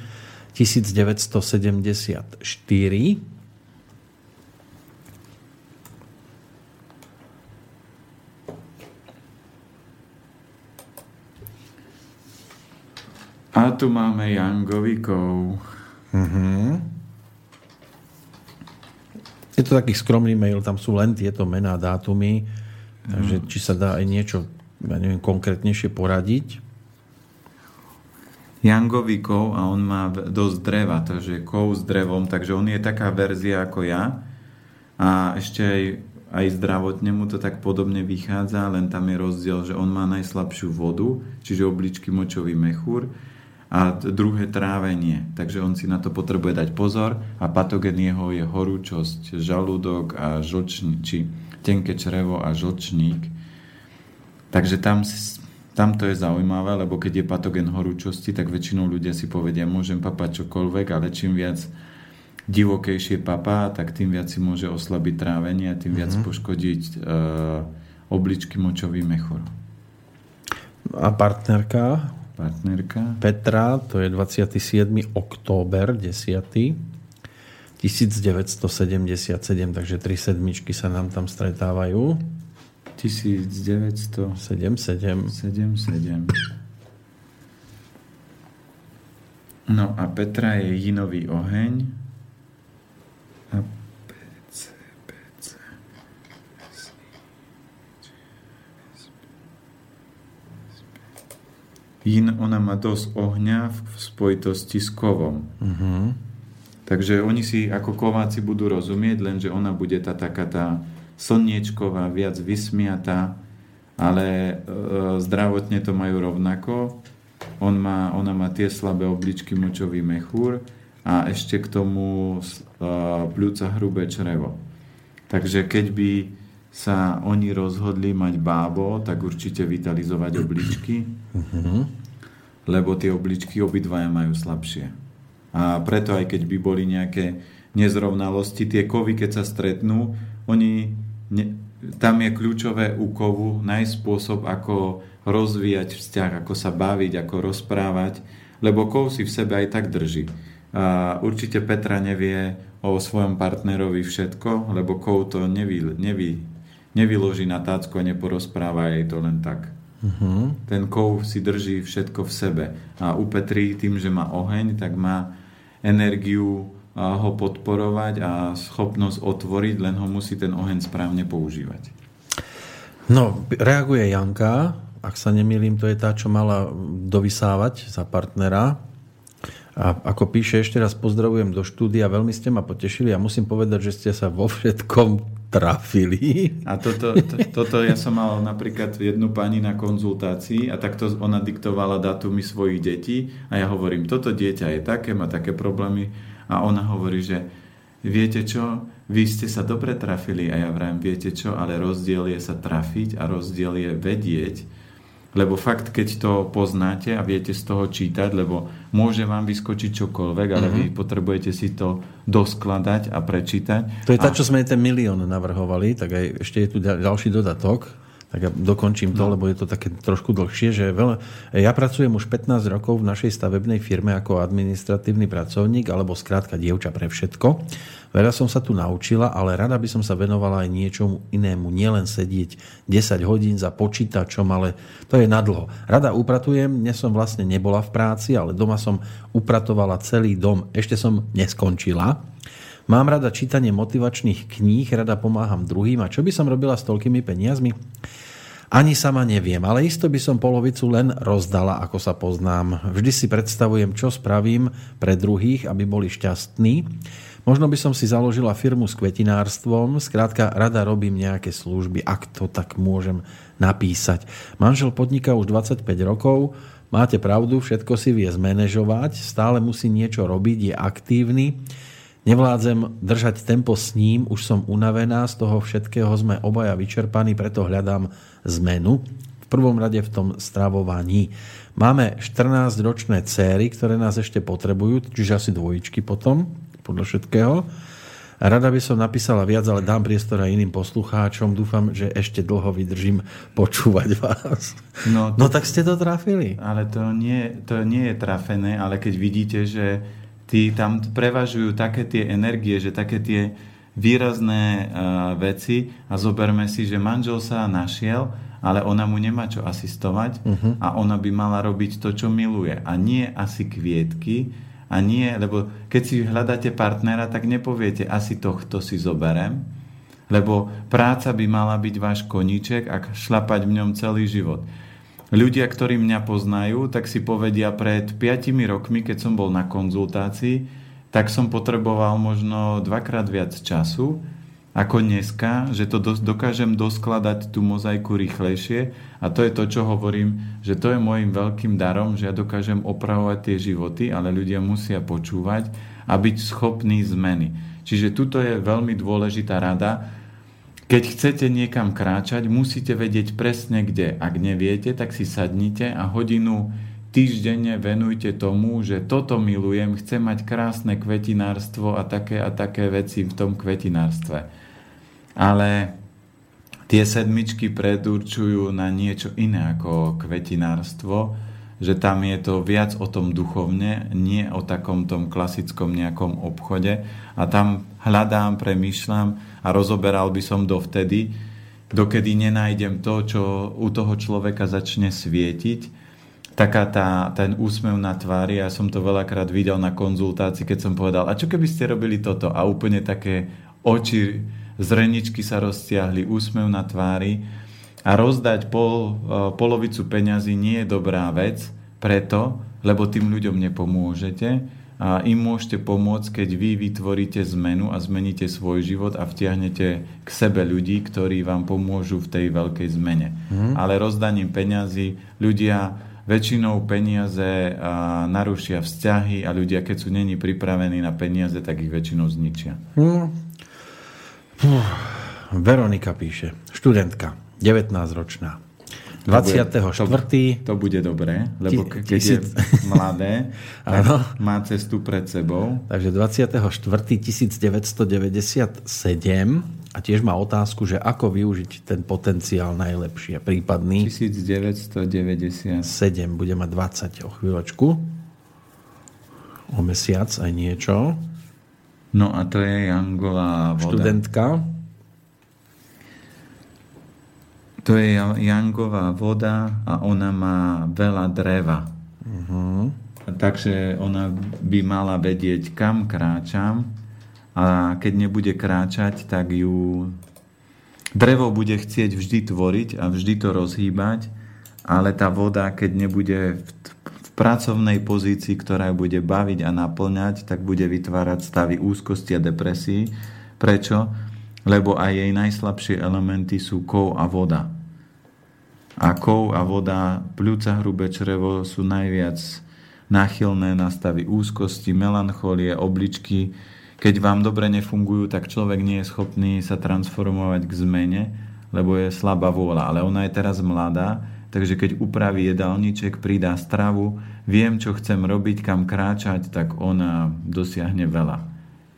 1974. A tu máme Jangovikov. Uh-huh. Je to taký skromný mail, tam sú len tieto mená, dátumy, takže či sa dá aj niečo, ja neviem, konkrétnejšie poradiť. Jangový kov a on má dosť dreva, takže kov s drevom, takže on je taká verzia ako ja a ešte aj, aj zdravotne mu to tak podobne vychádza, len tam je rozdiel, že on má najslabšiu vodu, čiže obličky močový mechúr a druhé trávenie. Takže on si na to potrebuje dať pozor a patogen jeho je horúčosť, žalúdok a žlčník, či tenké črevo a žlčník. Takže tam, tam to je zaujímavé, lebo keď je patogen horúčosti, tak väčšinou ľudia si povedia, môžem papať čokoľvek, ale čím viac divokejšie papá, tak tým viac si môže oslabiť trávenie a tým viac mm-hmm. poškodiť uh, obličky močový mechor. A partnerka? partnerka. Petra, to je 27. október, 10. 1977, takže tri sedmičky sa nám tam stretávajú. 1977. 77. No a Petra je jinový oheň. A Yin, ona má dosť ohňa v spojitosti s kovom. Uh-huh. Takže oni si ako kováci budú rozumieť, lenže ona bude tá taká tá slniečková, viac vysmiatá, ale e, zdravotne to majú rovnako. On má, ona má tie slabé obličky, močový mechúr a ešte k tomu e, pľúca hrubé črevo. Takže keď by sa oni rozhodli mať bábo, tak určite vitalizovať obličky, uh-huh. lebo tie obličky obidvaja majú slabšie. A preto aj keď by boli nejaké nezrovnalosti, tie kovy, keď sa stretnú, oni, ne, tam je kľúčové u kovu nájsť spôsob, ako rozvíjať vzťah, ako sa baviť, ako rozprávať, lebo kov si v sebe aj tak drží. A určite Petra nevie o svojom partnerovi všetko, lebo kov to nevy, nevy, nevyloží na tácku a neporozpráva jej to len tak. Uh-huh. Ten kov si drží všetko v sebe. A u Petri tým, že má oheň, tak má energiu ho podporovať a schopnosť otvoriť, len ho musí ten oheň správne používať. No, reaguje Janka, ak sa nemýlim, to je tá, čo mala dovysávať za partnera. A ako píše, ešte raz pozdravujem do štúdia, veľmi ste ma potešili a musím povedať, že ste sa vo všetkom trafili. A toto, to, toto ja som mal napríklad jednu pani na konzultácii a takto ona diktovala datumy svojich detí a ja hovorím, toto dieťa je také, má také problémy a ona hovorí, že viete čo, vy ste sa dobre trafili a ja vrajím, viete čo, ale rozdiel je sa trafiť a rozdiel je vedieť, lebo fakt, keď to poznáte a viete z toho čítať, lebo môže vám vyskočiť čokoľvek, ale mm-hmm. vy potrebujete si to doskladať a prečítať. To je tá, čo sme ten milión navrhovali, tak aj ešte je tu ďalší dodatok. Tak ja dokončím to, no. lebo je to také trošku dlhšie, že veľa... ja pracujem už 15 rokov v našej stavebnej firme ako administratívny pracovník, alebo skrátka dievča pre všetko. Veľa som sa tu naučila, ale rada by som sa venovala aj niečomu inému. Nielen sedieť 10 hodín za počítačom, ale to je nadlho. Rada upratujem, dnes som vlastne nebola v práci, ale doma som upratovala celý dom. Ešte som neskončila. Mám rada čítanie motivačných kníh, rada pomáham druhým. A čo by som robila s toľkými peniazmi? Ani sama neviem, ale isto by som polovicu len rozdala, ako sa poznám. Vždy si predstavujem, čo spravím pre druhých, aby boli šťastní. Možno by som si založila firmu s kvetinárstvom, skrátka rada robím nejaké služby, ak to tak môžem napísať. Manžel podniká už 25 rokov, máte pravdu, všetko si vie zmanéžovať, stále musí niečo robiť, je aktívny. Nevládzem držať tempo s ním, už som unavená, z toho všetkého sme obaja vyčerpaní, preto hľadám zmenu. V prvom rade v tom stravovaní. Máme 14-ročné céry, ktoré nás ešte potrebujú, čiže asi dvojičky potom podľa všetkého. Rada by som napísala viac, ale dám priestor aj iným poslucháčom. Dúfam, že ešte dlho vydržím počúvať vás. No, no tak ste to trafili. Ale to nie, to nie je trafené, ale keď vidíte, že tí tam prevažujú také tie energie, že také tie výrazné uh, veci a zoberme si, že manžel sa našiel, ale ona mu nemá čo asistovať uh-huh. a ona by mala robiť to, čo miluje. A nie asi kvietky, a nie, lebo keď si hľadáte partnera, tak nepoviete, asi tohto si zoberem, lebo práca by mala byť váš koníček a šlapať v ňom celý život. Ľudia, ktorí mňa poznajú, tak si povedia pred 5 rokmi, keď som bol na konzultácii, tak som potreboval možno dvakrát viac času ako dneska, že to dokážem doskladať tú mozaiku rýchlejšie a to je to, čo hovorím, že to je môjim veľkým darom, že ja dokážem opravovať tie životy, ale ľudia musia počúvať a byť schopní zmeny. Čiže tuto je veľmi dôležitá rada, keď chcete niekam kráčať, musíte vedieť presne kde. Ak neviete, tak si sadnite a hodinu týždenne venujte tomu, že toto milujem, chcem mať krásne kvetinárstvo a také a také veci v tom kvetinárstve. Ale tie sedmičky predurčujú na niečo iné ako kvetinárstvo, že tam je to viac o tom duchovne, nie o takom tom klasickom nejakom obchode. A tam hľadám, premýšľam, a rozoberal by som dovtedy, dokedy nenájdem to, čo u toho človeka začne svietiť. Taká tá, ten úsmev na tvári, ja som to veľakrát videl na konzultácii, keď som povedal, a čo keby ste robili toto? A úplne také oči, zreničky sa roztiahli, úsmev na tvári. A rozdať pol, e, polovicu peňazí nie je dobrá vec, preto, lebo tým ľuďom nepomôžete, a im môžete pomôcť, keď vy vytvoríte zmenu a zmeníte svoj život a vtiahnete k sebe ľudí, ktorí vám pomôžu v tej veľkej zmene. Mm. Ale rozdaním peňazí ľudia väčšinou peniaze a, narušia vzťahy a ľudia, keď sú není pripravení na peniaze, tak ich väčšinou zničia. Mm. Veronika píše, študentka, 19-ročná. 24. To, to bude dobré, lebo keď tisíc... je mladé, tak má cestu pred sebou. Takže 24. 1997 a tiež má otázku, že ako využiť ten potenciál najlepšie, prípadný. 1997. Bude mať 20 o chvíľočku. O mesiac aj niečo. No a to je Jangová voda. Študentka. To je jangová voda a ona má veľa dreva. Uh-huh. Takže ona by mala vedieť, kam kráčam a keď nebude kráčať, tak ju drevo bude chcieť vždy tvoriť a vždy to rozhýbať, ale tá voda, keď nebude v, v pracovnej pozícii, ktorá ju bude baviť a naplňať, tak bude vytvárať stavy úzkosti a depresí. Prečo? Lebo aj jej najslabšie elementy sú kov a voda a kov a voda, pľúca, hrubé črevo sú najviac náchylné na stavy úzkosti, melancholie, obličky. Keď vám dobre nefungujú, tak človek nie je schopný sa transformovať k zmene, lebo je slabá vôľa. Ale ona je teraz mladá, takže keď upraví jedálniček, pridá stravu, viem, čo chcem robiť, kam kráčať, tak ona dosiahne veľa.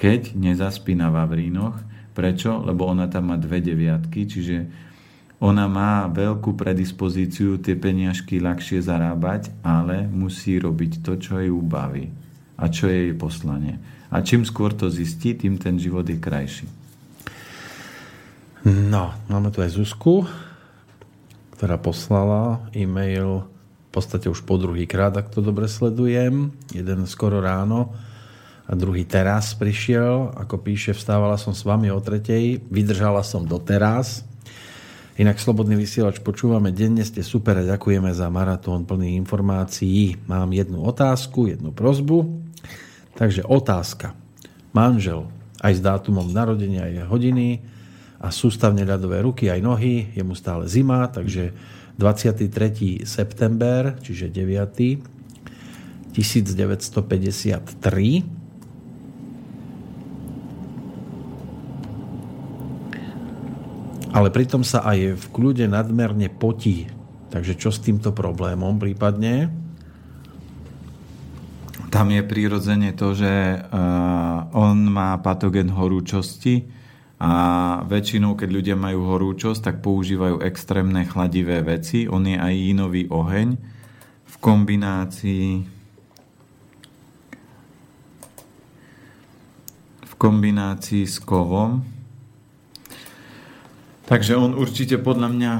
Keď nezaspí na Vavrínoch, prečo? Lebo ona tam má dve deviatky, čiže ona má veľkú predispozíciu tie peniažky ľahšie zarábať, ale musí robiť to, čo jej baví a čo je jej poslanie. A čím skôr to zistí, tým ten život je krajší. No, máme tu aj Zuzku, ktorá poslala e-mail v podstate už po druhý krát, ak to dobre sledujem. Jeden skoro ráno a druhý teraz prišiel. Ako píše, vstávala som s vami o tretej, vydržala som doteraz Inak Slobodný vysielač počúvame denne, ste super a ďakujeme za maratón plný informácií. Mám jednu otázku, jednu prozbu. Takže otázka. Manžel aj s dátumom narodenia aj hodiny a sústavne ľadové ruky aj nohy, je mu stále zima, takže 23. september, čiže 9. 1953 ale pritom sa aj v kľude nadmerne potí. Takže čo s týmto problémom prípadne? Tam je prirodzene to, že uh, on má patogen horúčosti a väčšinou, keď ľudia majú horúčosť, tak používajú extrémne chladivé veci. On je aj inový oheň v kombinácii kombinácii s kovom. Takže on určite podľa mňa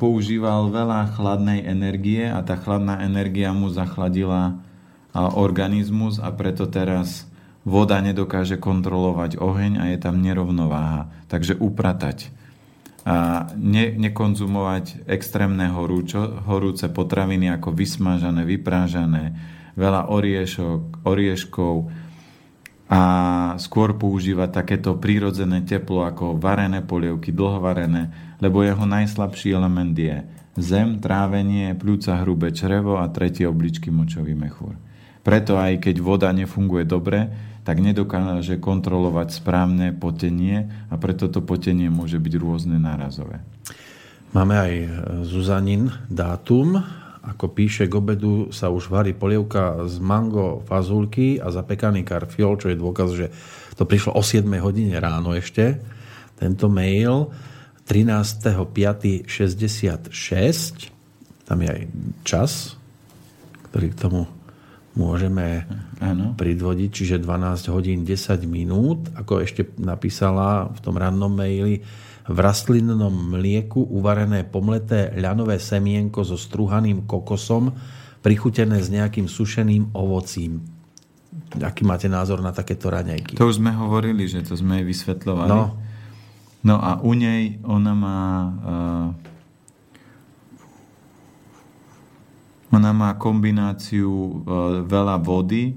používal veľa chladnej energie a tá chladná energia mu zachladila organizmus a preto teraz voda nedokáže kontrolovať oheň a je tam nerovnováha. Takže upratať a ne, nekonzumovať extrémne horúčo, horúce potraviny ako vysmažané, vyprážané, veľa oriešok, orieškov a skôr používať takéto prírodzené teplo ako varené polievky, dlhovarené, lebo jeho najslabší element je zem, trávenie, pľúca, hrubé črevo a tretie obličky močový mechúr. Preto aj keď voda nefunguje dobre, tak nedokáže kontrolovať správne potenie a preto to potenie môže byť rôzne nárazové. Máme aj e, Zuzanin dátum. Ako píše, k obedu sa už varí polievka z mango fazulky a zapekaný karfiol, čo je dôkaz, že to prišlo o 7 hodine ráno ešte. Tento mail 13.5.66 tam je aj čas, ktorý k tomu môžeme ano. pridvodiť, čiže 12 hodín 10 minút, ako ešte napísala v tom rannom maili, v rastlinnom mlieku uvarené pomleté ľanové semienko so struhaným kokosom, prichutené s nejakým sušeným ovocím. Aký máte názor na takéto raňajky? To už sme hovorili, že to sme vysvetľovali. No. no a u nej ona má uh, Ona má kombináciu e, veľa vody, e,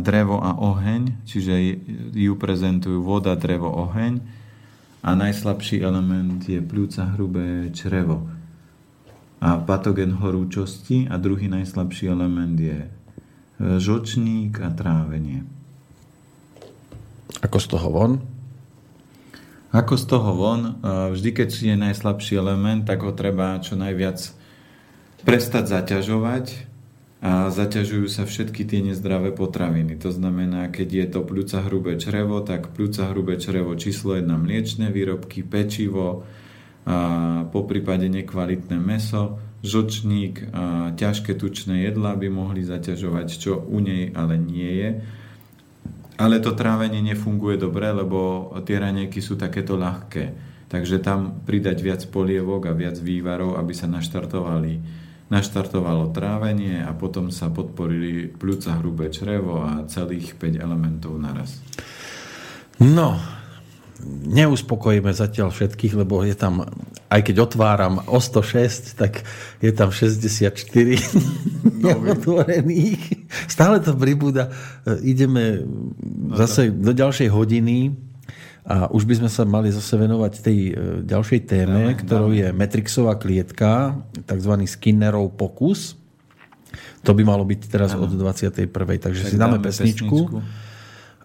drevo a oheň, čiže ju prezentujú voda, drevo, oheň a najslabší element je pľúca, hrubé črevo. A patogen horúčosti a druhý najslabší element je e, žočník a trávenie. Ako z toho von? Ako z toho von, vždy keď je najslabší element, tak ho treba čo najviac prestať zaťažovať a zaťažujú sa všetky tie nezdravé potraviny. To znamená, keď je to pľúca hrubé črevo, tak pľúca hrubé črevo číslo 1 mliečne výrobky, pečivo, a po prípade nekvalitné meso, žočník a ťažké tučné jedlá by mohli zaťažovať, čo u nej ale nie je. Ale to trávenie nefunguje dobre, lebo tie ranejky sú takéto ľahké. Takže tam pridať viac polievok a viac vývarov, aby sa naštartovali Naštartovalo trávenie a potom sa podporili pľúca, hrubé črevo a celých 5 elementov naraz. No, neuspokojíme zatiaľ všetkých, lebo je tam, aj keď otváram o 106, tak je tam 64 neotvorených. Stále to pribúda. Ideme zase do ďalšej hodiny a už by sme sa mali zase venovať tej e, ďalšej téme, dáme, ktorou dáme. je Matrixová klietka, tzv. Skinnerov pokus. To by malo byť teraz ano. od 21. Takže tak si dáme, dáme pesničku. pesničku.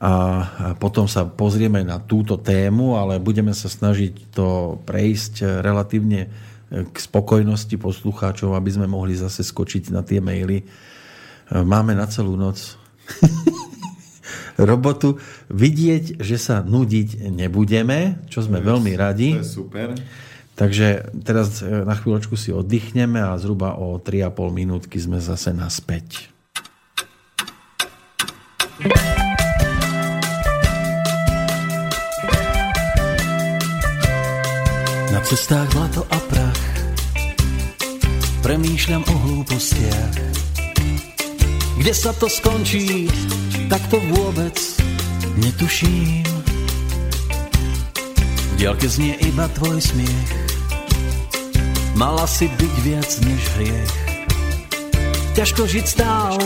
A potom sa pozrieme na túto tému, ale budeme sa snažiť to prejsť relatívne e, k spokojnosti poslucháčov, aby sme mohli zase skočiť na tie maily. E, máme na celú noc. robotu. Vidieť, že sa nudiť nebudeme, čo sme to veľmi radi. To je super. Takže teraz e, na chvíľočku si oddychneme a zhruba o 3,5 minútky sme zase naspäť. Na cestách blato a prach Premýšľam o hlúpostiach Kde sa to skončí tak to vôbec netuším. V diaľke znie iba tvoj smiech, mala si byť viac než hriech. Ťažko žiť stále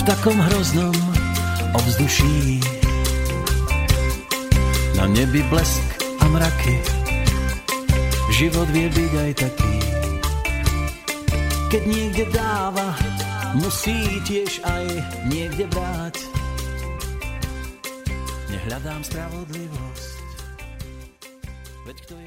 v takom hroznom ovzduší. Na nebi blesk a mraky, život vie byť aj taký. Keď niekde dáva, musí tiež aj niekde brať hľadám spravodlivosť, veď kto mal